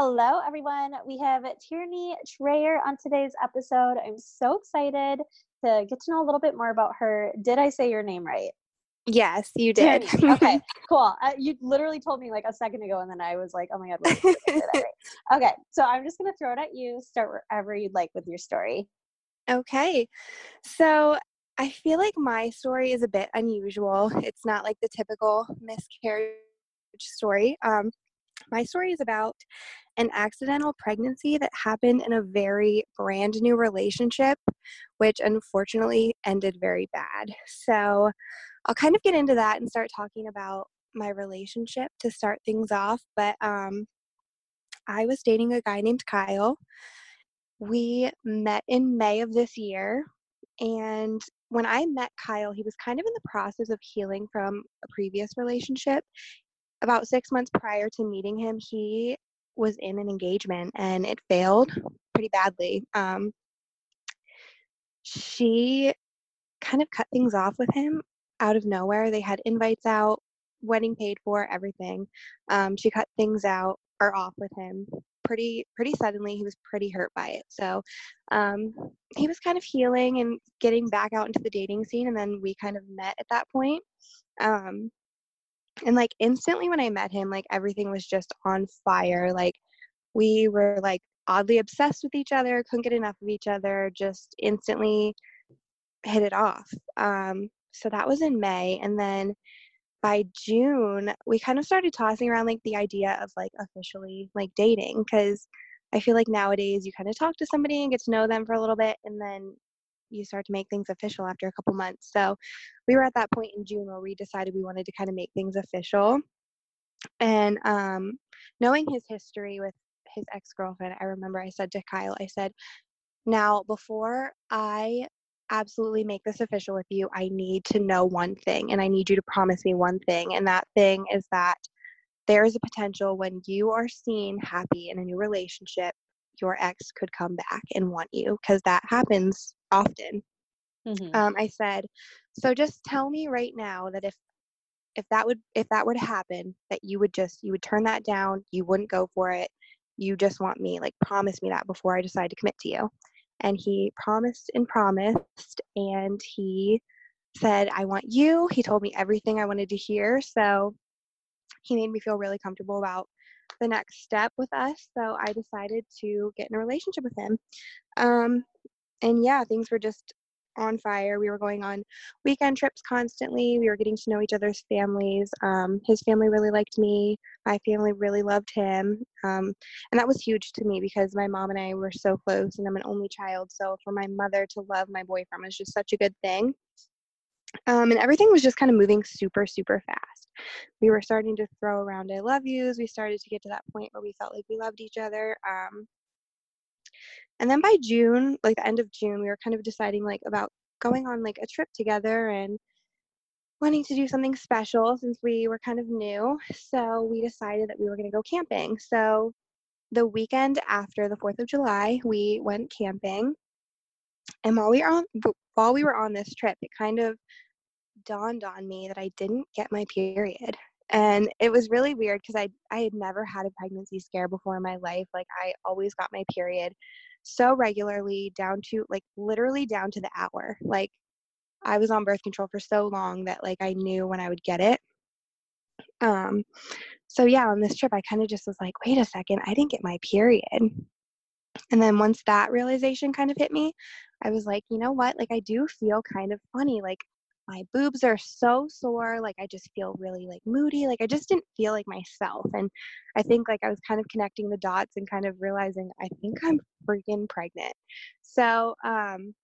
Hello, everyone. We have Tierney Trayer on today's episode. I'm so excited to get to know a little bit more about her. Did I say your name right? Yes, you did. okay, cool. Uh, you literally told me like a second ago, and then I was like, "Oh my god!" Wait, right. Okay, so I'm just gonna throw it at you. Start wherever you'd like with your story. Okay, so I feel like my story is a bit unusual. It's not like the typical miscarriage story. Um, my story is about an accidental pregnancy that happened in a very brand new relationship, which unfortunately ended very bad. So I'll kind of get into that and start talking about my relationship to start things off. But um, I was dating a guy named Kyle. We met in May of this year. And when I met Kyle, he was kind of in the process of healing from a previous relationship. About six months prior to meeting him, he was in an engagement and it failed pretty badly. Um, she kind of cut things off with him out of nowhere. They had invites out, wedding paid for, everything. Um, she cut things out or off with him pretty pretty suddenly. He was pretty hurt by it. So um, he was kind of healing and getting back out into the dating scene, and then we kind of met at that point. Um, and like instantly when I met him, like everything was just on fire. Like we were like oddly obsessed with each other, couldn't get enough of each other, just instantly hit it off. Um, so that was in May. And then by June, we kind of started tossing around like the idea of like officially like dating because I feel like nowadays you kind of talk to somebody and get to know them for a little bit and then you start to make things official after a couple months. So we were at that point in June where we decided we wanted to kind of make things official. And um, knowing his history with his ex girlfriend, I remember I said to Kyle, I said, now before I absolutely make this official with you, I need to know one thing and I need you to promise me one thing. And that thing is that there is a potential when you are seen happy in a new relationship, your ex could come back and want you because that happens often. Mm-hmm. Um, I said, so just tell me right now that if if that would if that were to happen, that you would just you would turn that down, you wouldn't go for it. You just want me, like promise me that before I decide to commit to you. And he promised and promised, and he said, I want you. He told me everything I wanted to hear. So he made me feel really comfortable about the next step with us. So I decided to get in a relationship with him. Um, and yeah, things were just on fire. We were going on weekend trips constantly. We were getting to know each other's families. Um, his family really liked me. My family really loved him. Um, and that was huge to me because my mom and I were so close, and I'm an only child. So for my mother to love my boyfriend was just such a good thing. Um, and everything was just kind of moving super, super fast. We were starting to throw around I love yous. We started to get to that point where we felt like we loved each other. Um, and then by June, like the end of June, we were kind of deciding like about going on like a trip together and wanting to do something special since we were kind of new. So we decided that we were going to go camping. So the weekend after the 4th of July, we went camping. And while we were on while we were on this trip, it kind of dawned on me that I didn't get my period. And it was really weird because I I had never had a pregnancy scare before in my life. Like I always got my period so regularly down to like literally down to the hour. Like I was on birth control for so long that like I knew when I would get it. Um so yeah, on this trip I kind of just was like, wait a second, I didn't get my period. And then once that realization kind of hit me, I was like, you know what? Like I do feel kind of funny. Like my boobs are so sore like i just feel really like moody like i just didn't feel like myself and i think like i was kind of connecting the dots and kind of realizing i think i'm freaking pregnant. So um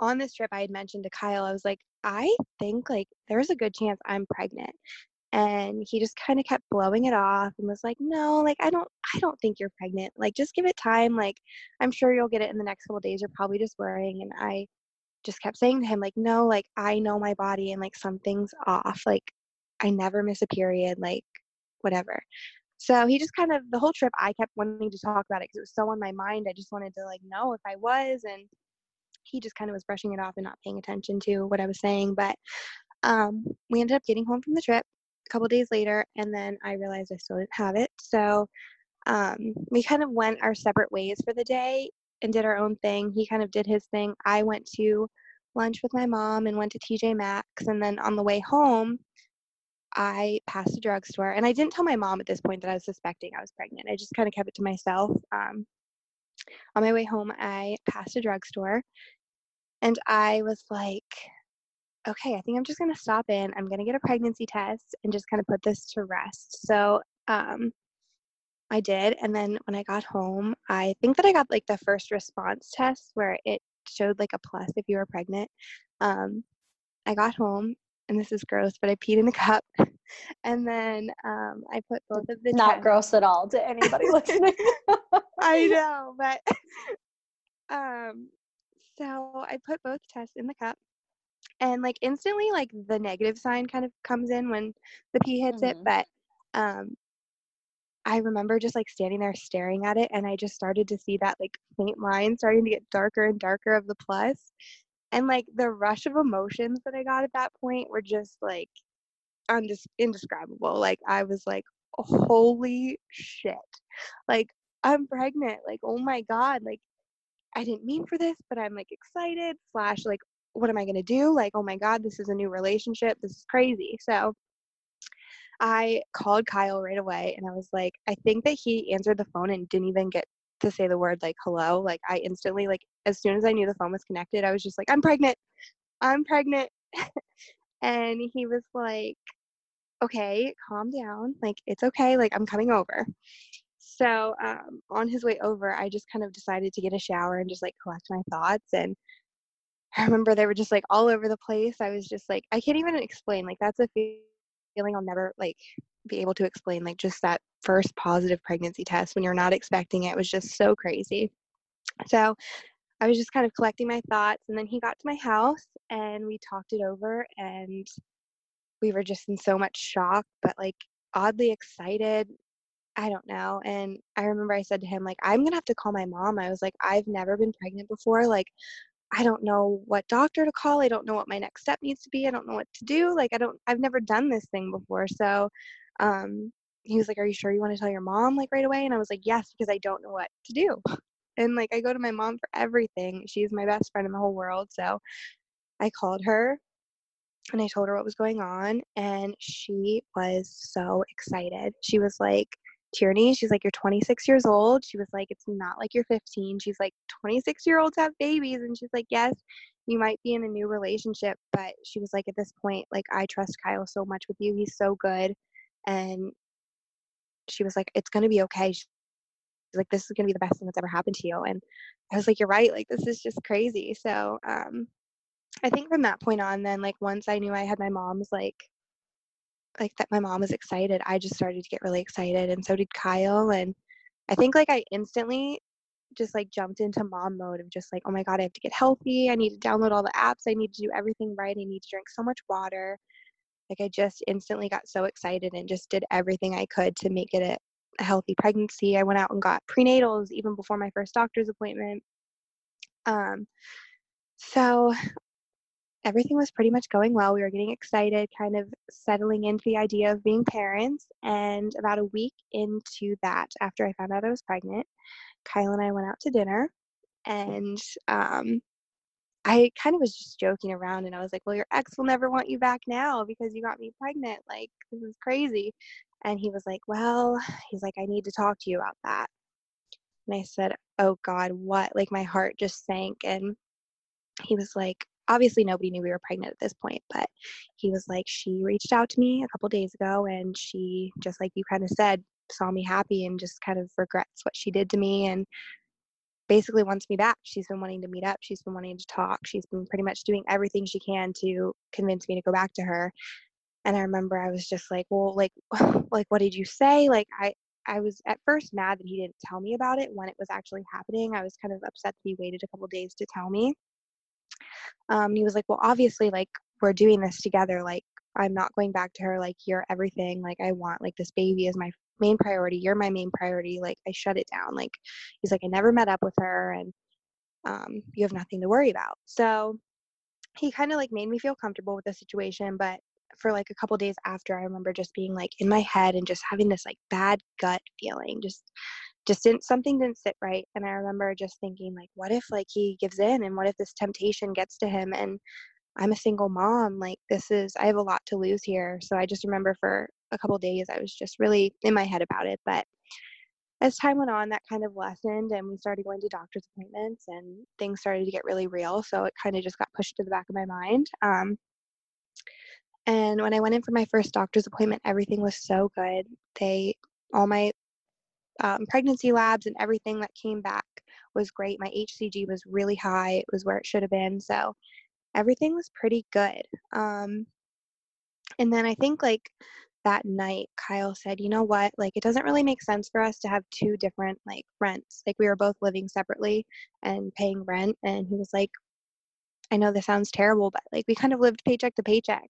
on this trip i had mentioned to kyle i was like i think like there's a good chance i'm pregnant. And he just kind of kept blowing it off and was like no like i don't i don't think you're pregnant. Like just give it time like i'm sure you'll get it in the next couple days you're probably just worrying. And i just kept saying to him like no like i know my body and like something's off like i never miss a period like whatever so he just kind of the whole trip i kept wanting to talk about it because it was so on my mind i just wanted to like know if i was and he just kind of was brushing it off and not paying attention to what i was saying but um, we ended up getting home from the trip a couple days later, and then I realized I still didn't have it. So um, we kind of went our separate ways for the day and did our own thing. He kind of did his thing. I went to lunch with my mom and went to TJ Maxx. And then on the way home, I passed a drugstore. And I didn't tell my mom at this point that I was suspecting I was pregnant. I just kind of kept it to myself. Um, on my way home, I passed a drugstore and I was like, okay, I think I'm just going to stop in. I'm going to get a pregnancy test and just kind of put this to rest. So um, I did. And then when I got home, I think that I got like the first response test where it showed like a plus if you were pregnant. Um, I got home and this is gross, but I peed in a cup. And then um, I put both of the not tests. gross at all to anybody listening. I know, but um, so I put both tests in the cup and like instantly like the negative sign kind of comes in when the pee hits Mm-hmm. it but um i remember just like standing there staring at it and i just started to see that like faint line starting to get darker and darker of the plus and like the rush of emotions that i got at that point were just like undis- indescribable like i was like holy shit like i'm pregnant like oh my god like i didn't mean for this but i'm like excited slash like what am I going to do? Like, oh my God, this is a new relationship. This is crazy. So I called Kyle right away and I was like, I think that he answered the phone and didn't even get to say the word like hello. Like, I instantly, like, as soon as I knew the phone was connected, I was just like, I'm pregnant. I'm pregnant. and he was like, okay, calm down. Like, it's okay. Like, I'm coming over. So um, on his way over, I just kind of decided to get a shower and just like collect my thoughts. And I remember they were just like all over the place. I was just like, I can't even explain. Like, that's a feeling I'll never like be able to explain. Like, just that first positive pregnancy test when you're not expecting it was just so crazy. So I was just kind of collecting my thoughts. And then he got to my house and we talked it over. And we were just in so much shock, but like oddly excited. I don't know. And I remember I said to him, like, I'm going to have to call my mom. I was like, I've never been pregnant before. Like, I don't know what doctor to call. I don't know what my next step needs to be. I don't know what to do. Like, I don't, I've never done this thing before. So, um, he was like, Are you sure you want to tell your mom like right away? And I was like, Yes, because I don't know what to do. And like, I go to my mom for everything. She's my best friend in the whole world. So I called her and I told her what was going on. And she was so excited. She was like, Tierney, she's like, You're 26 years old. She was like, It's not like you're 15. She's like, 26 year olds have babies. And she's like, Yes, you might be in a new relationship. But she was like, At this point, like, I trust Kyle so much with you. He's so good. And she was like, It's going to be okay. She's like, This is going to be the best thing that's ever happened to you. And I was like, You're right. Like, this is just crazy. So, um, I think from that point on, then, like, once I knew I had my mom's, like, like that my mom was excited i just started to get really excited and so did kyle and i think like i instantly just like jumped into mom mode of just like oh my god i have to get healthy i need to download all the apps i need to do everything right i need to drink so much water. Like i just instantly got so excited and just did everything i could to make it a, healthy pregnancy i went out and got prenatals even before my first doctor's appointment. Um so everything was pretty much going well. We were getting excited, kind of settling into the idea of being parents. And about a week into that, after I found out I was pregnant, Kyle and I went out to dinner. And um, I kind of was just joking around. And I was like, Well, your ex will never want you back now because you got me pregnant. Like, this is crazy. And he was like, Well, he's like, I need to talk to you about that. And I said, Oh God, what? Like, my heart just sank. And he was like, obviously nobody knew we were pregnant at this point but he was like she reached out to me a couple days ago and she just like you kind of said saw me happy and just kind of regrets what she did to me and basically wants me back she's been wanting to meet up she's been wanting to talk she's been pretty much doing everything she can to convince me to go back to her And I remember I was just like, well, like, like, what did you say? Like, I, I was at first mad that he didn't tell me about it when it was actually happening. I was kind of upset that he waited a couple days to tell me. Um, he was like, well, obviously, like, we're doing this together. Like, I'm not going back to her. Like, you're everything. Like, I want, like, this baby is my main priority. You're my main priority. Like, I shut it down. Like, he's like, I never met up with her and um, you have nothing to worry about. So he kind of like made me feel comfortable with the situation. But for like a couple days after, I remember just being like in my head and just having this like bad gut feeling. Just, just didn't something didn't sit right. And I remember just thinking like, what if like he gives in and what if this temptation gets to him and I'm a single mom. Like this is I have a lot to lose here. So I just remember for a couple days I was just really in my head about it. But as time went on, that kind of lessened and we started going to doctor's appointments and things started to get really real. So it kind of just got pushed to the back of my mind. Um, and when I went in for my first doctor's appointment, everything was so good. They, all my um, pregnancy labs and everything that came back was great. My HCG was really high, it was where it should have been. So everything was pretty good. Um, and then I think like that night Kyle said, "You know what? Like it doesn't really make sense for us to have two different like rents. Like we were both living separately and paying rent." And he was like, "I know this sounds terrible, but like we kind of lived paycheck to paycheck.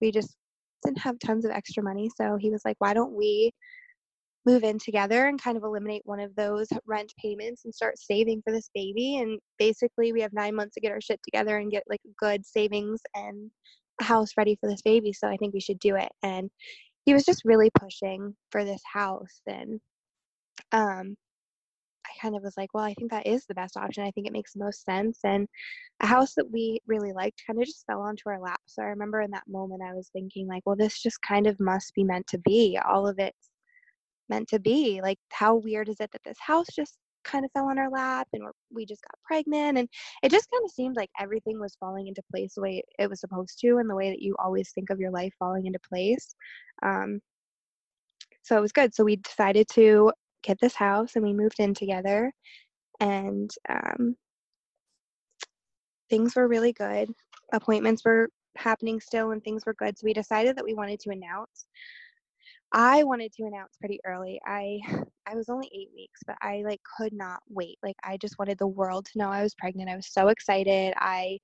We just didn't have tons of extra money, so he was like, "Why don't we move in together and kind of eliminate one of those rent payments and start saving for this baby and basically we have 9 months to get our shit together and get like good savings and house ready for this baby so I think we should do it." And he was just really pushing for this house and um I kind of was like, well, I think that is the best option. I think it makes the most sense. And a house that we really liked kind of just fell onto our lap. So I remember in that moment, I was thinking, like, well, this just kind of must be meant to be. All of it's meant to be. Like, how weird is it that this house just kind of fell on our lap and we just got pregnant and it just kind of seemed like everything was falling into place the way it was supposed to and the way that you always think of your life falling into place um, so it was good so we decided to get this house and we moved in together and um, things were really good appointments were happening still and things were good so we decided that we wanted to announce I wanted to announce pretty early. I I was only 8 weeks, but I like could not wait. Like I just wanted the world to know I was pregnant. I was so excited. I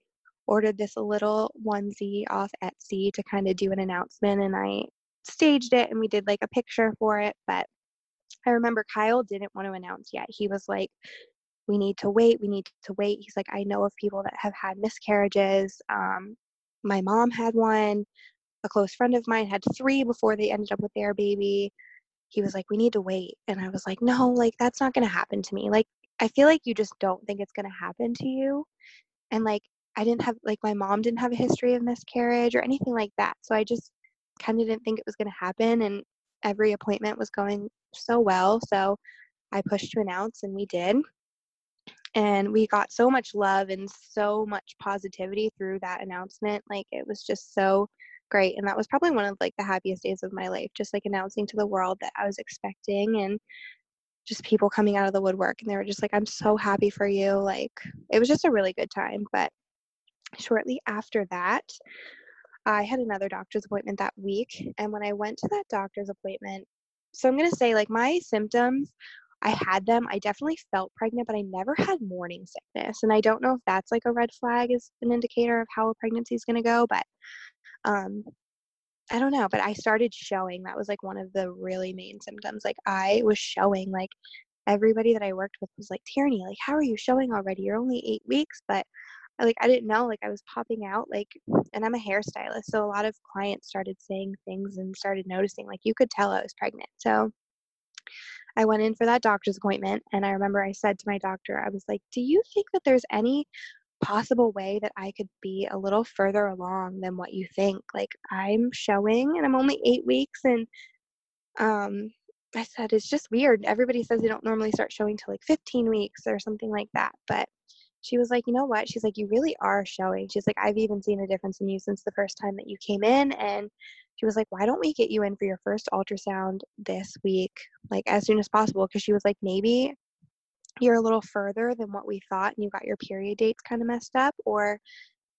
ordered this little onesie off Etsy to kind of do an announcement and I staged it and we did like a picture for it, but I remember Kyle didn't want to announce yet. He was like we need to wait. We need to wait. He's like, I know of people that have had miscarriages. Um, my mom had one a close friend of mine had three before they ended up with their baby. He was like, We need to wait. And I was like, No, like, that's not going to happen to me. Like, I feel like you just don't think it's going to happen to you. And like, I didn't have, like, my mom didn't have a history of miscarriage or anything like that. So I just kind of didn't think it was going to happen. And every appointment was going so well. So I pushed to announce, and we did. And we got so much love and so much positivity through that announcement. Like, it was just so great and that was probably one of like the happiest days of my life just like announcing to the world that i was expecting and just people coming out of the woodwork and they were just like i'm so happy for you like it was just a really good time but shortly after that i had another doctor's appointment that week and when i went to that doctor's appointment so i'm going to say like my symptoms I had them. I definitely felt pregnant, but I never had morning sickness. And I don't know if that's like a red flag is an indicator of how a pregnancy is going to go, but um i don't know but i started showing that was like one of the really main symptoms like i was showing like everybody that i worked with was like tierney like how are you showing already? You're only eight weeks but like i didn't know like i was popping out like and i'm a hairstylist so a lot of clients started saying things and started noticing like you could tell i was pregnant so I went in for that doctor's appointment and I remember I said to my doctor, I was like, Do you think that there's any possible way that I could be a little further along than what you think. Like I'm showing and I'm only eight weeks and um I said it's just weird. Everybody says they don't normally start showing till like 15 weeks or something like that. But she was like, you know what? She's like, you really are showing. She's like, I've even seen a difference in you since the first time that you came in. And she was like, why don't we get you in for your first ultrasound this week, like as soon as possible? Because she was like, maybe you're a little further than what we thought and you got your period dates kind of messed up or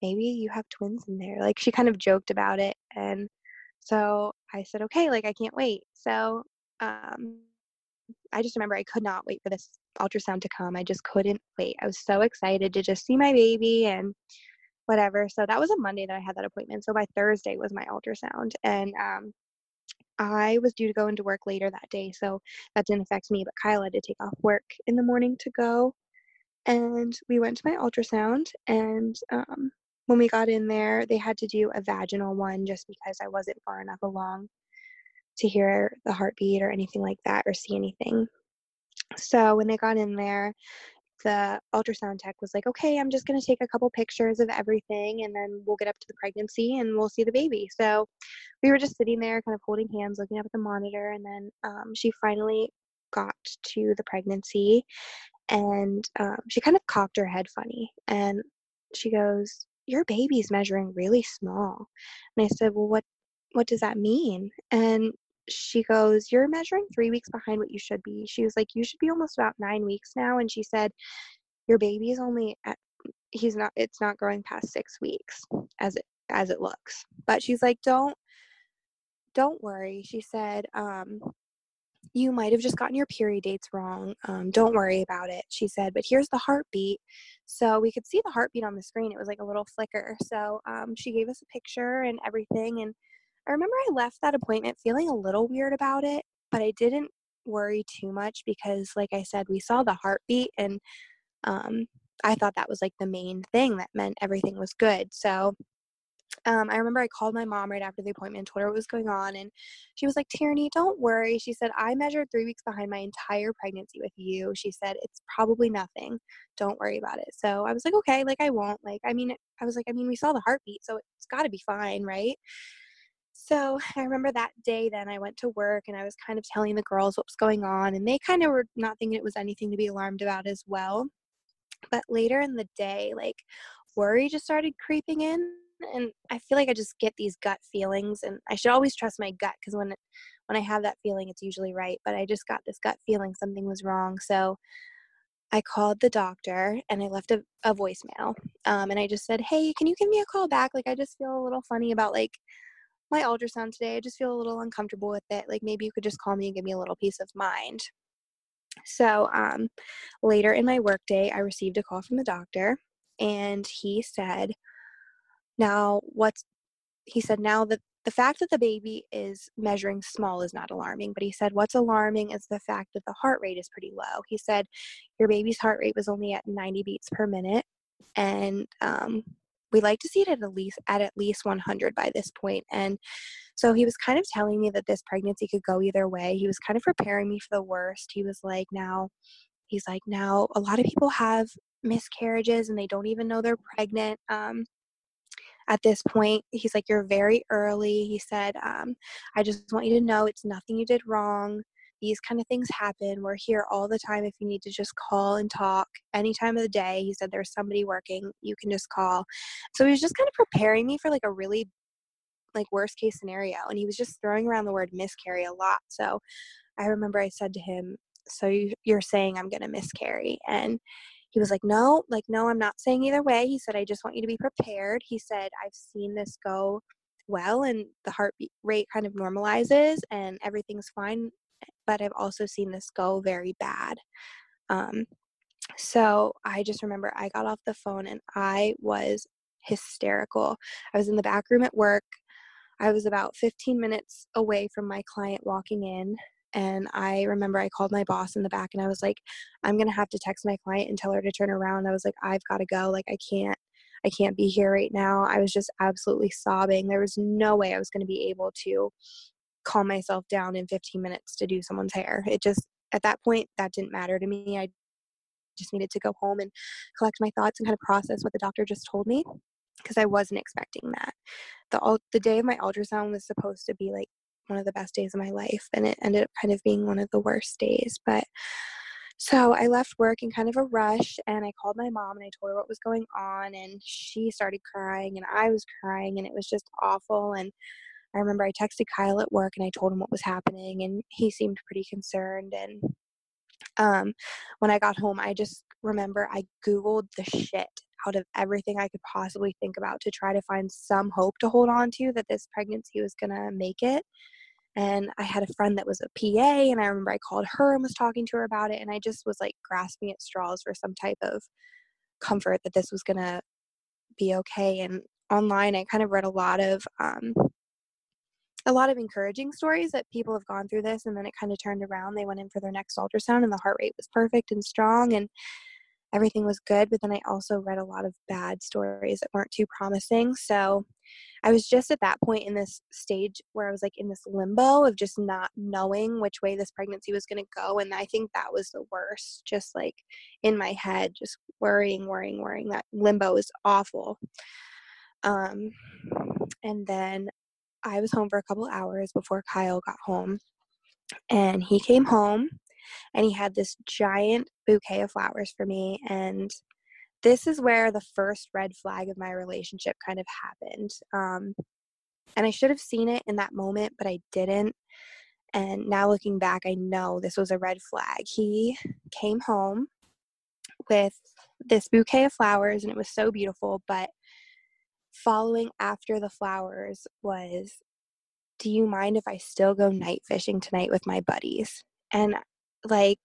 maybe you have twins in there like she kind of joked about it and So I said, okay, like I can't wait. So um, I just remember I could not wait for this ultrasound to come. I just couldn't wait. I was so excited to just see my baby and whatever. So that was a Monday that I had that appointment. So by Thursday was my ultrasound. And um, I was due to go into work later that day. So that didn't affect me. But Kyle had to take off work in the morning to go. And we went to my ultrasound. And um, when we got in there, they had to do a vaginal one just because I wasn't far enough along to hear the heartbeat or anything like that or see anything. So when they got in there, the ultrasound tech was like, okay, I'm just going to take a couple pictures of everything and then we'll get up to the pregnancy and we'll see the baby. So we were just sitting there, kind of holding hands, looking up at the monitor. And then um, she finally got to the pregnancy and um, she kind of cocked her head funny. And she goes, Your baby's measuring really small. And I said, Well, what? What does that mean? And she goes, You're measuring three weeks behind what you should be. She was like, You should be almost about nine weeks now. And she said, Your baby is only at, he's not, it's not growing past six weeks as it, as it looks. But she's like, Don't, don't worry. She said, um, you might have just gotten your period dates wrong. Um, don't worry about it, she said. But here's the heartbeat. So we could see the heartbeat on the screen. It was like a little flicker. So um, she gave us a picture and everything. And I remember I left that appointment feeling a little weird about it, but I didn't worry too much because, like I said, we saw the heartbeat and um, I thought that was like the main thing that meant everything was good. So um, I remember I called my mom right after the appointment, told her what was going on, and she was like, Tierney, don't worry. She said, I measured three weeks behind my entire pregnancy with you. She said, it's probably nothing. Don't worry about it. So I was like, okay, like I won't. Like, I mean, I was like, I mean, we saw the heartbeat, so it's got to be fine, right? So I remember that day then I went to work and I was kind of telling the girls what was going on, and they kind of were not thinking it was anything to be alarmed about as well. But later in the day, like worry just started creeping in. And I feel like I just get these gut feelings, and I should always trust my gut because when when I have that feeling, it's usually right. But I just got this gut feeling something was wrong. So I called the doctor and I left a, a voicemail. Um, and I just said, Hey, can you give me a call back? Like, I just feel a little funny about like my ultrasound today. I just feel a little uncomfortable with it. Like maybe you could just call me and give me a little peace of mind. So um, later in my workday, I received a call from the doctor, and he said, "Now what's?" He said, "Now that the fact that the baby is measuring small is not alarming, but he said what's alarming is the fact that the heart rate is pretty low. He said your baby's heart rate was only at 90 beats per minute, and um, we like to see it at, at least at at least 100 by this point and so he was kind of telling me that this pregnancy could go either way he was kind of preparing me for the worst he was like now he's like now a lot of people have miscarriages and they don't even know they're pregnant um, at this point he's like you're very early he said um, i just want you to know it's nothing you did wrong these kind of things happen. We're here all the time if you need to just call and talk any time of the day. He said there's somebody working, you can just call. So he was just kind of preparing me for like a really like worst case scenario and he was just throwing around the word miscarry a lot. So I remember I said to him, "So you're saying I'm going to miscarry?" And he was like, "No, like no, I'm not saying either way." He said, "I just want you to be prepared." He said, "I've seen this go well and the heart rate kind of normalizes and everything's fine but I've also seen this go very bad. Um, so I just remember I got off the phone and I was hysterical. I was in the back room at work. I was about 15 minutes away from my client walking in. And I remember I called my boss in the back and I was like, I'm going to have to text my client and tell her to turn around. I was like, I've got to go. Like, I can't, I can't be here right now. I was just absolutely sobbing. There was no way I was going to be able to calm myself down in 15 minutes to do someone's hair. It just, at that point, that didn't matter to me. I just needed to go home and collect my thoughts and kind of process what the doctor just told me because I wasn't expecting that. The, the day of my ultrasound was supposed to be like one of the best days of my life, and it ended up kind of being one of the worst days. But so I left work in kind of a rush and I called my mom and I told her what was going on and she started crying and I was crying and it was just awful and I remember I texted Kyle at work and I told him what was happening, and he seemed pretty concerned. And um, when I got home, I just remember I Googled the shit out of everything I could possibly think about to try to find some hope to hold on to that this pregnancy was going to make it. And I had a friend that was a PA, and I remember I called her and was talking to her about it. And I just was like grasping at straws for some type of comfort that this was going to be okay. And online, I kind of read a lot of um, a lot of encouraging stories that people have gone through this and then it kind of turned around. They went in for their next ultrasound and the heart rate was perfect and strong and everything was good. But then I also read a lot of bad stories that weren't too promising. So I was just at that point in this stage where I was like in this limbo of just not knowing which way this pregnancy was going to go. And I think that was the worst, just like in my head, just worrying, worrying, worrying. That limbo is awful. Um, and then I was home for a couple hours before Kyle got home. And he came home and he had this giant bouquet of flowers for me. And this is where the first red flag of my relationship kind of happened. Um, and I should have seen it in that moment, but I didn't. And now looking back, I know this was a red flag. He came home with this bouquet of flowers, and it was so beautiful, but following after the flowers was do you mind if I still go night fishing tonight with my buddies? And like,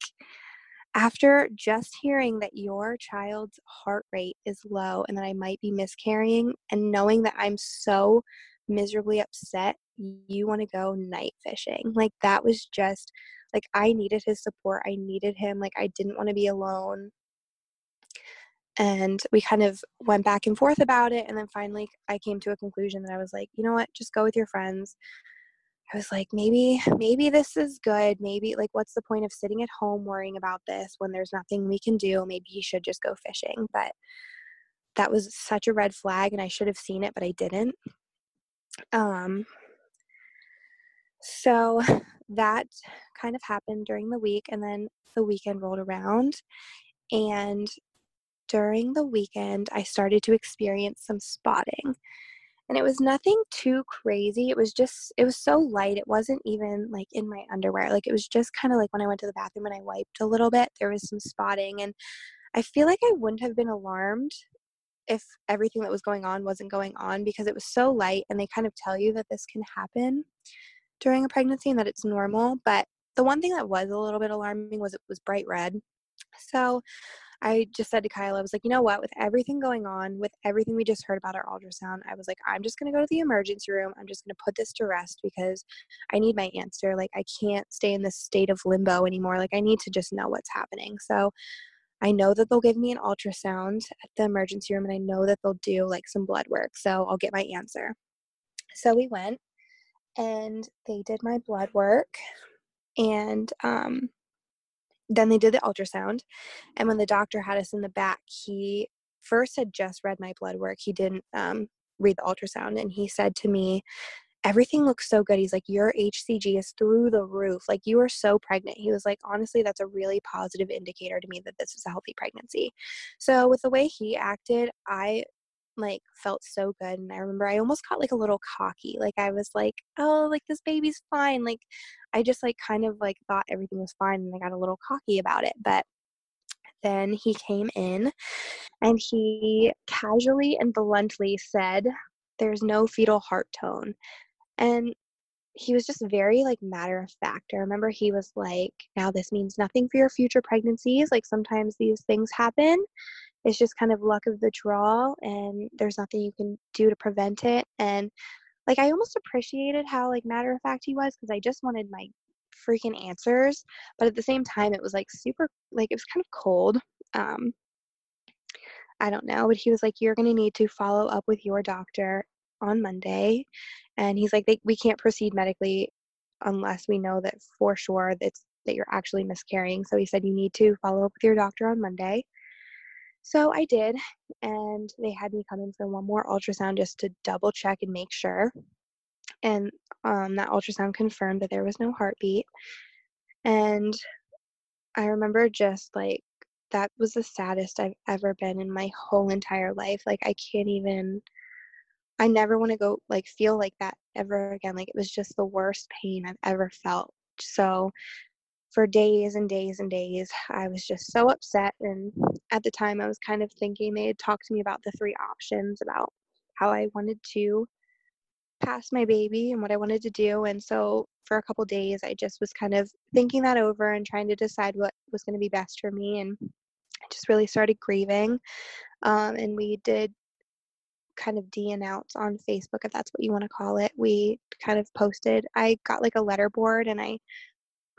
after just hearing that your child's heart rate is low and that I might be miscarrying, and knowing that I'm so miserably upset, you want to go night fishing. Like, that was just like, I needed his support. I needed him. Like, I didn't want to be alone and we kind of went back and forth about it and then finally i came to a conclusion that i was like you know what? Just go with your friends. I was like maybe maybe this is good. Maybe like what's the point of sitting at home worrying about this when there's nothing we can do? Maybe you should just go fishing. But that was such a red flag and i should have seen it but i didn't. Um so that kind of happened during the week and then the weekend rolled around and during the weekend, I started to experience some spotting. And it was nothing too crazy. It was just, it was so light. It wasn't even like in my underwear. Like it was just kind of like when I went to the bathroom and I wiped a little bit, there was some spotting. And I feel like I wouldn't have been alarmed if everything that was going on wasn't going on because it was so light and they kind of tell you that this can happen during a pregnancy and that it's normal. But the one thing that was a little bit alarming was it was bright red. So I just said to Kyle, I was like, you know what, with everything going on, with everything we just heard about our ultrasound, I was like, I'm just going to go to the emergency room. I'm just going to put this to rest because I need my answer. Like, I can't stay in this state of limbo anymore. Like, I need to just know what's happening. So, I know that they'll give me an ultrasound at the emergency room and I know that they'll do like some blood work. So, I'll get my answer. So, we went and they did my blood work and um then they did the ultrasound and when the doctor had us in the back he first had just read my blood work he didn't um, read the ultrasound and he said to me everything looks so good. He's like your hcg is through the roof. Like you are so pregnant. He was like honestly that's a really positive indicator to me that this is a healthy pregnancy. So with the way he acted i like felt so good and i remember i almost got like a little cocky like i was like oh like this baby's fine like i just like kind of like thought everything was fine and i got a little cocky about it but then he came in and he casually and bluntly said there's no fetal heart tone and he was just very like matter of fact. I remember he was like, now this means nothing for your future pregnancies. Like sometimes these things happen it's just kind of luck of the draw and there's nothing you can do to prevent it and like i almost appreciated how like matter of fact he was because i just wanted my freaking answers but at the same time it was like super like it was kind of cold um i don't know but he was like you're going to need to follow up with your doctor on monday and he's like we can't proceed medically unless we know that for sure that's that you're actually miscarrying so he said you need to follow up with your doctor on monday so I did, and they had me come in for one more ultrasound just to double check and make sure. And um, that ultrasound confirmed that there was no heartbeat. And I remember just like that was the saddest I've ever been in my whole entire life. Like I can't even I never want to go like feel like that ever again. Like it was just the worst pain I've ever felt. So for days and days and days. I was just so upset. And at the time, I was kind of thinking they had talked to me about the three options about how I wanted to pass my baby and what I wanted to do. And so for a couple days, I just was kind of thinking that over and trying to decide what was going to be best for me. And I just really started grieving. Um, and we did kind of de-announce on Facebook, if that's what you want to call it. We kind of posted, I got like a letter board and I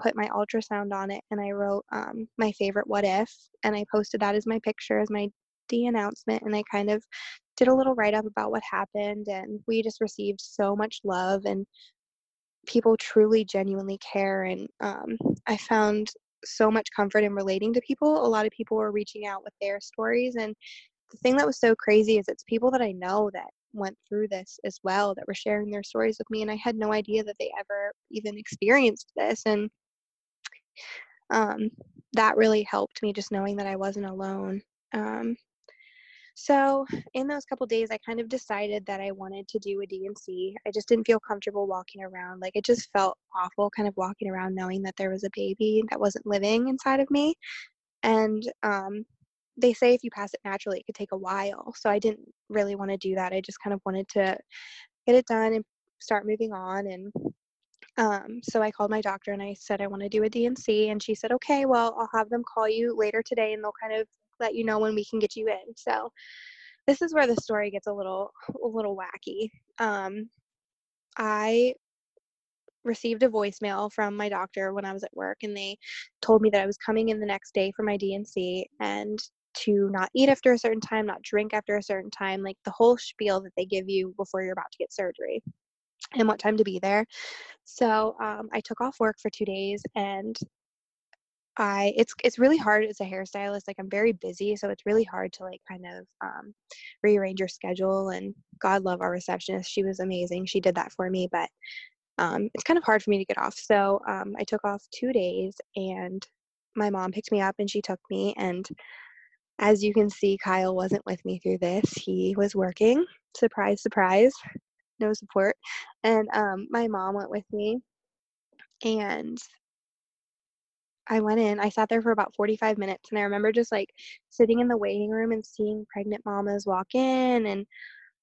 put my ultrasound on it and I wrote um, my favorite what if and I posted that as my picture as my de-announcement and I kind of did a little write up about what happened and we just received so much love and people truly genuinely care and um, I found so much comfort in relating to people. A lot of people were reaching out with their stories and the thing that was so crazy is it's people that I know that went through this as well that were sharing their stories with me and I had no idea that they ever even experienced this and um, that really helped me just knowing that I wasn't alone. Um, so in those couple days, I kind of decided that I wanted to do a D&C. I just didn't feel comfortable walking around. Like it just felt awful, kind of walking around knowing that there was a baby that wasn't living inside of me. And um, they say if you pass it naturally, it could take a while. So I didn't really want to do that. I just kind of wanted to get it done and start moving on. And um, so I called my doctor and I said I want to do a D&C, and she said, okay, well, I'll have them call you later today, and they'll kind of let you know when we can get you in. So this is where the story gets a little a little wacky. Um, I received a voicemail from my doctor when I was at work, and they told me that I was coming in the next day for my D&C and to not eat after a certain time, not drink after a certain time, like the whole spiel that they give you before you're about to get surgery and what time to be there. So um, I took off work for two days and I it's it's really hard as a hairstylist. Like I'm very busy, so it's really hard to like kind of um, rearrange your schedule. And God love our receptionist; she was amazing. She did that for me, but um, it's kind of hard for me to get off. So um, I took off two days, and my mom picked me up and she took me. And as you can see, Kyle wasn't with me through this. He was working. Surprise, surprise no support. And um, my mom went with me, and I went in. I sat there for about 45 minutes, and I remember just like sitting in the waiting room and seeing pregnant mamas walk in, and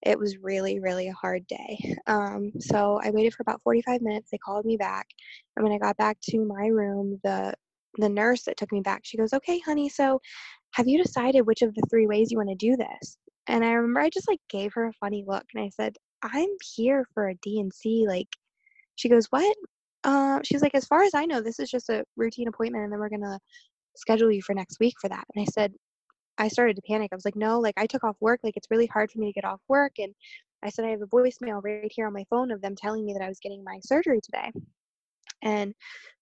it was really, really a hard day. Um, so I waited for about 45 minutes. They called me back, and when I got back to my room, the the nurse that took me back, she goes, "Okay, honey, so have you decided which of the three ways you want to do this?" And I remember I just like gave her a funny look, and I said, I'm here for a D&C. Like, she goes, What? Uh, she's like, As far as I know, this is just a routine appointment, and then we're going to schedule you for next week for that. And I said, I started to panic. I was like, No, like, I took off work. Like, it's really hard for me to get off work. And I said, I have a voicemail right here on my phone of them telling me that I was getting my surgery today. And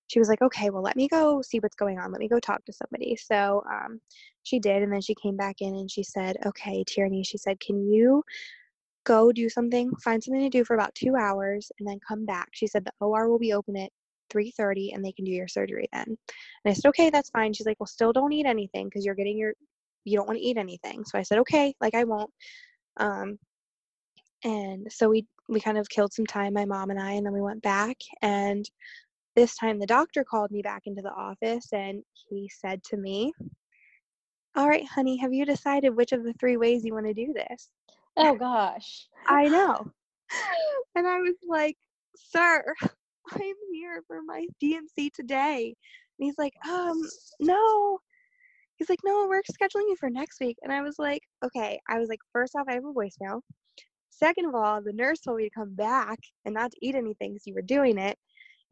she was like, okay, well, let me go see what's going on. Let me go talk to somebody. So um, she did. And then she came back in and she said, okay, Tierney, she said, can you go do something, find something to do for about two hours, and then come back. She said the OR will be open at 3:30 and they can do your surgery then. And I said, okay, that's fine. She's like, well, still don't eat anything because you're getting your, you don't want to eat anything. So I said, okay, like I won't. Um, and so we we kind of killed some time, my mom and I, and then we went back. And this time the doctor called me back into the office and he said to me, all right, honey, have you decided which of the three ways you want to do this? Oh gosh. I know. And I was like, Sir, I'm here for my D&C today. And he's like, um, no. He's like, no, we're scheduling you for next week. And I was like, okay. I was like, first off, I have a voicemail. Second of all, the nurse told me to come back and not to eat anything because you were doing it.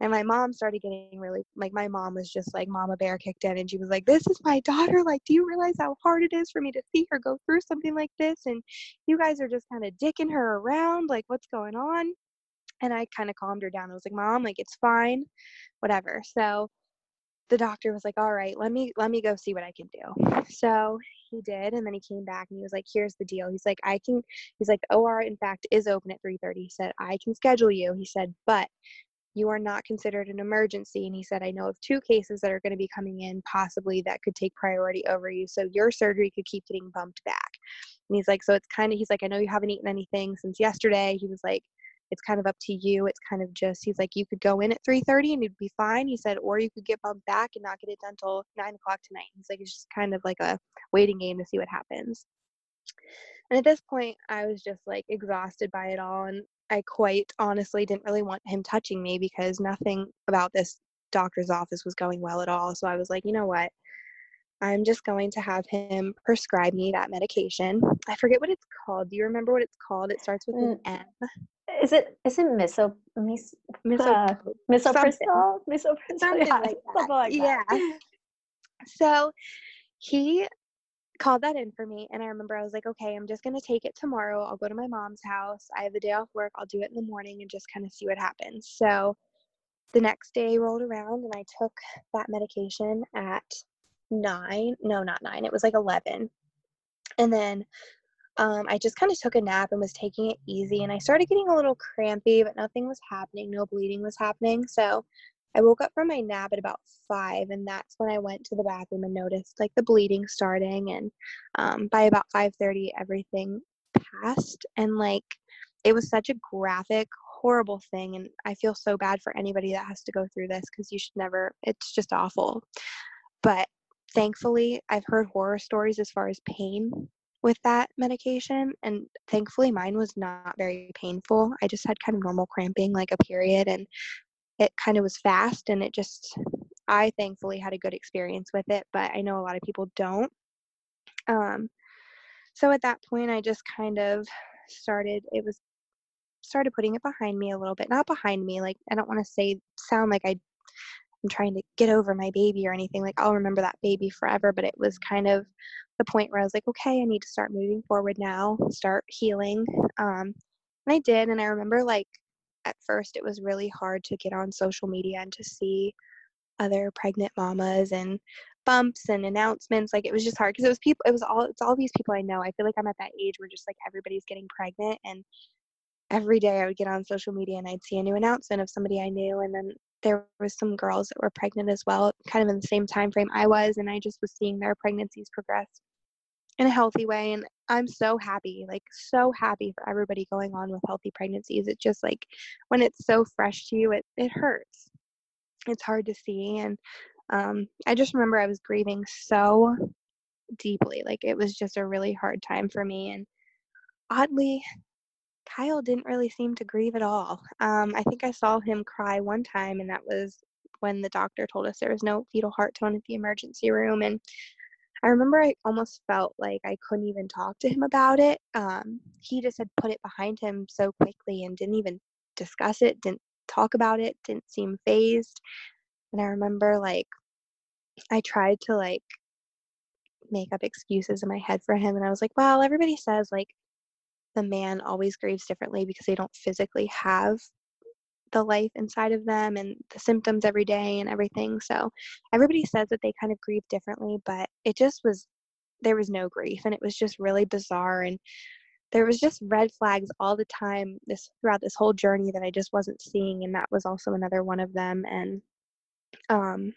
And my mom started getting really like my mom was just like mama bear kicked in and she was like, This is my daughter. Like, do you realize how hard it is for me to see her go through something like this? And you guys are just kind of dicking her around, like what's going on? And I kind of calmed her down. I was like, Mom, like it's fine, whatever. So the doctor was like, All right, let me let me go see what I can do. So he did and then he came back and he was like here's the deal he's like i can he's like or in fact is open at 3.30 he said i can schedule you he said but you are not considered an emergency. And he said, I know of two cases that are going to be coming in possibly that could take priority over you. So your surgery could keep getting bumped back. And he's like, so it's kind of, he's like, I know you haven't eaten anything since yesterday. He was like, it's kind of up to you. It's kind of just he's like you could go in at 3:30 and you'd be fine. He said, or you could get bumped back and not get it done till nine o'clock tonight. He's like it's just kind of like a waiting game to see what happens. And at this point, I was just like exhausted by it all, and I quite honestly didn't really want him touching me because nothing about this doctor's office was going well at all. So I was like, you know what? I'm just going to have him prescribe me that medication. I forget what it's called. Do you remember what it's called? It starts with an mm. M. Is it is it miso mis, miso uh, misoprostol? Misoprostol. Something yeah, like that. Like yeah. So he called that in for me and I remember I was like, okay, I'm just gonna take it tomorrow. I'll go to my mom's house. I have the day off work. I'll do it in the morning and just kind of see what happens. So the next day rolled around and I took that medication at nine. No, not nine. It was like 11. And then um, I just kind of took a nap and was taking it easy. And I started getting a little crampy, but nothing was happening. No bleeding was happening. So I woke up from my nap at about five, and that's when I went to the bathroom and noticed like the bleeding starting. And um, by about five thirty, everything passed. And like it was such a graphic, horrible thing. And I feel so bad for anybody that has to go through this because you should never. It's just awful. But thankfully, I've heard horror stories as far as pain with that medication, and thankfully, mine was not very painful. I just had kind of normal cramping, like a period, and it kind of was fast, and it just, I thankfully had a good experience with it, but I know a lot of people don't. Um, so at that point, I just kind of started, it was started putting it behind me a little bit not behind me like i don't want to say sound like i I'm trying to get over my baby or anything. Like I'll remember that baby forever, but it was kind of the point where I was like, okay, I need to start moving forward now, start healing. Um, and I did, and I remember like at first it was really hard to get on social media and to see other pregnant mamas and bumps and announcements like it was just hard because it was people it was all it's all these people i know i feel like i'm at that age where just like everybody's getting pregnant and every day i would get on social media and i'd see a new announcement of somebody i knew and then there was some girls that were pregnant as well, kind of in the same time frame I was, and I just was seeing their pregnancies progress in a healthy way. And I'm so happy, like so happy for everybody going on with healthy pregnancies. It just like when it's so fresh to you, it it hurts. It's hard to see, and um, I just remember I was grieving so deeply. Like it was just a really hard time for me, and oddly Kyle didn't really seem to grieve at all. Um, I think I saw him cry one time, and that was when the doctor told us there was no fetal heart tone at the emergency room. And I remember I almost felt like I couldn't even talk to him about it. Um, he just had put it behind him so quickly and didn't even discuss it, didn't talk about it, didn't seem phased. And I remember like I tried to like make up excuses in my head for him and I was like, well, everybody says like the man always grieves differently because they don't physically have the life inside of them and the symptoms every day and everything. So everybody says that they kind of grieve differently, but it just was there was no grief and it was just really bizarre and there was just red flags all the time this throughout this whole journey that I just wasn't seeing and that was also another one of them and um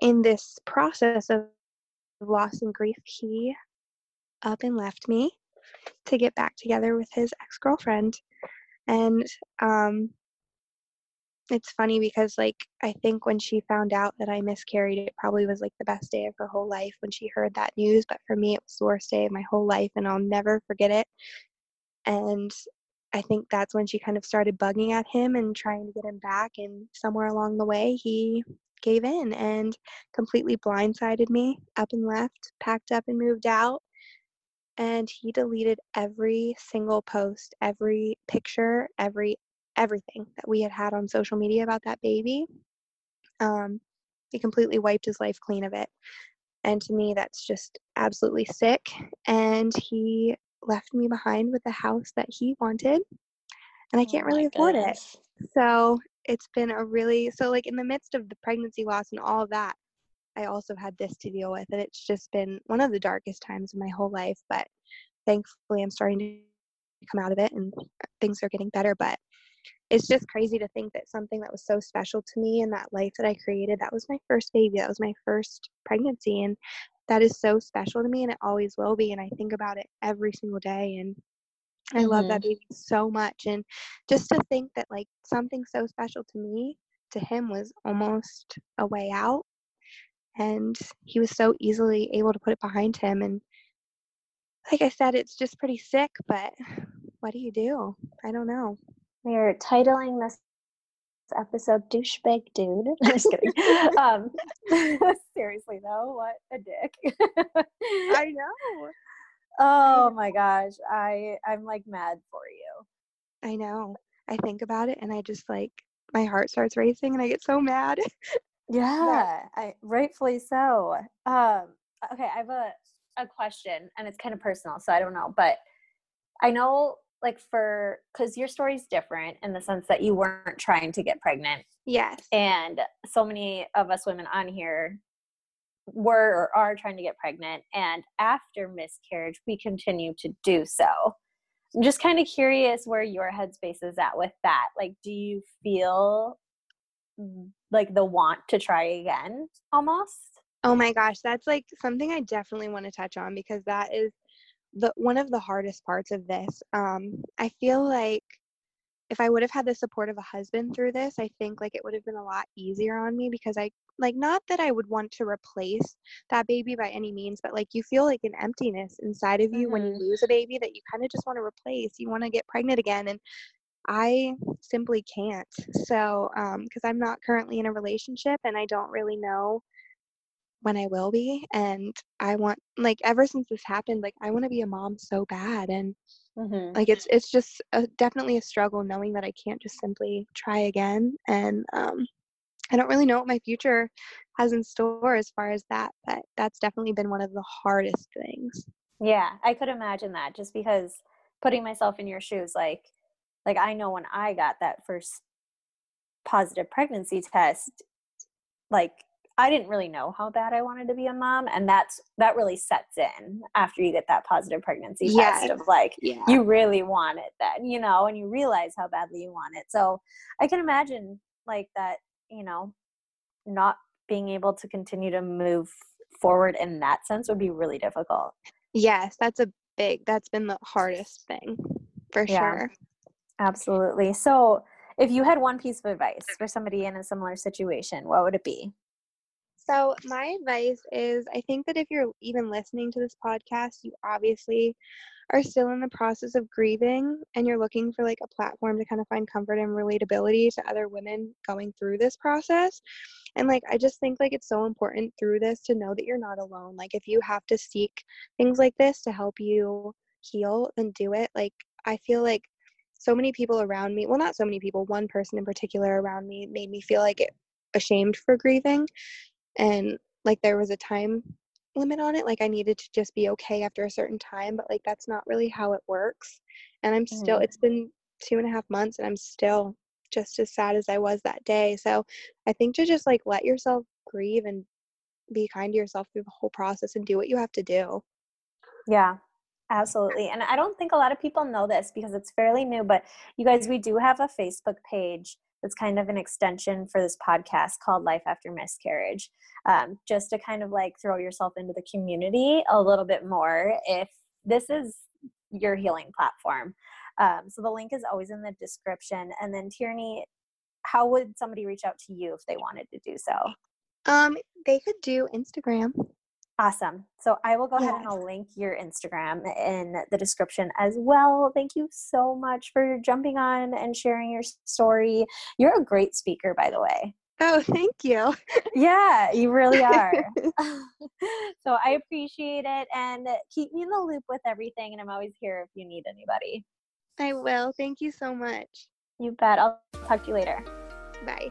in this process of loss and grief he up and left me to get back together with his ex girlfriend. And um, it's funny because, like, I think when she found out that I miscarried, it probably was like the best day of her whole life when she heard that news. But for me, it was the worst day of my whole life, and I'll never forget it. And I think that's when she kind of started bugging at him and trying to get him back. And somewhere along the way, he gave in and completely blindsided me, up and left, packed up and moved out and he deleted every single post, every picture, every everything that we had had on social media about that baby. Um, he completely wiped his life clean of it. And to me, that's just absolutely sick. And he left me behind with the house that he wanted. And I can't oh really afford goodness. it. So it's been a really, so like in the midst of the pregnancy loss and all of that, I also had this to deal with. And it's just been one of the darkest times of my whole life. But thankfully, I'm starting to come out of it and things are getting better. But it's just crazy to think that something that was so special to me and that life that I created, that was my first baby, that was my first pregnancy. And that is so special to me and it always will be. And I think about it every single day. And I mm-hmm. love that mm-hmm. baby so much. And just to think that like something so special to me, to him was almost a way out. And he was so easily able to put it behind him. And like I said, it's just pretty sick, but what do you do? I don't know. We're titling this episode douchebag dude. I'm just kidding. um, seriously though, what a dick. I know. Oh my gosh. I I'm like mad for you. I know. I think about it and I just like my heart starts racing and I get so mad. yeah, I rightfully so. Um okay, I have a a question and it's kind of personal, so I don't know, but I know like for because your story's different in the sense that you weren't trying to get pregnant. Yes. And so many of us women on here were or are trying to get pregnant and after miscarriage we continue to do so i'm just kind of curious where your headspace is at with that like do you feel mm, like the want to try again almost oh my gosh that's like something i definitely want to touch on because that is the one of the hardest parts of this um i feel like if I would have had the support of a husband through this, I think like it would have been a lot easier on me because I like not that I would want to replace that baby by any means, but like you feel like an emptiness inside of you mm-hmm. when you mm-hmm. lose a baby that you kind of just want to replace. You want to get pregnant again and I simply can't. So, um because I'm not currently in a relationship and I don't really know when I will be and I want like ever since this happened like I want to be a mom so bad and Mm-hmm. Like it's it's just a, definitely a struggle knowing that I can't just simply try again, and um, I don't really know what my future has in store as far as that. But that's definitely been one of the hardest things. Yeah, I could imagine that just because putting myself in your shoes, like like I know when I got that first positive pregnancy test, like I didn't really know how bad I wanted to be a mom, and that's that really sets in after you get that positive pregnancy yes. test of like yeah. you really want it then, you know, and you realize how badly you want it. So I can imagine like that, you know, not being able to continue to move forward in that sense would be really difficult. Yes, that's a big that's been the hardest thing for yeah, sure. Absolutely. So if you had one piece of advice for somebody in a similar situation, what would it be? So, my advice is I think that if you're even listening to this podcast, you obviously are still in the process of grieving and you're looking for like a platform to kind of find comfort and relatability to other women going through this process. And like, I just think like it's so important through this to know that you're not alone. Like, if you have to seek things like this to help you heal, then do it. Like, I feel like so many people around me, well, not so many people, one person in particular around me made me feel like it ashamed for grieving and like there was a time limit on it like i needed to just be okay after a certain time but like that's not really how it works and i'm still mm-hmm. it's been two and a half months and i'm still just as sad as i was that day so i think to just like let yourself grieve and be kind to yourself through the whole process and do what you have to do yeah absolutely and i don't think a lot of people know this because it's fairly new but you guys we do have a facebook page that's kind of an extension for this podcast called Life After Miscarriage, um, just to kind of like throw yourself into the community a little bit more if this is your healing platform. Um, so the link is always in the description. And then Tierney, how would somebody reach out to you if they wanted to do so? Um, they could do Instagram. Awesome. So I will go yes. ahead and I'll link your Instagram in the description as well. Thank you so much for jumping on and sharing your story. You're a great speaker, by the way. Oh, thank you. yeah, you really are. so I appreciate it and keep me in the loop with everything. And I'm always here if you need anybody. I will. Thank you so much. You bet. I'll talk to you later. Bye.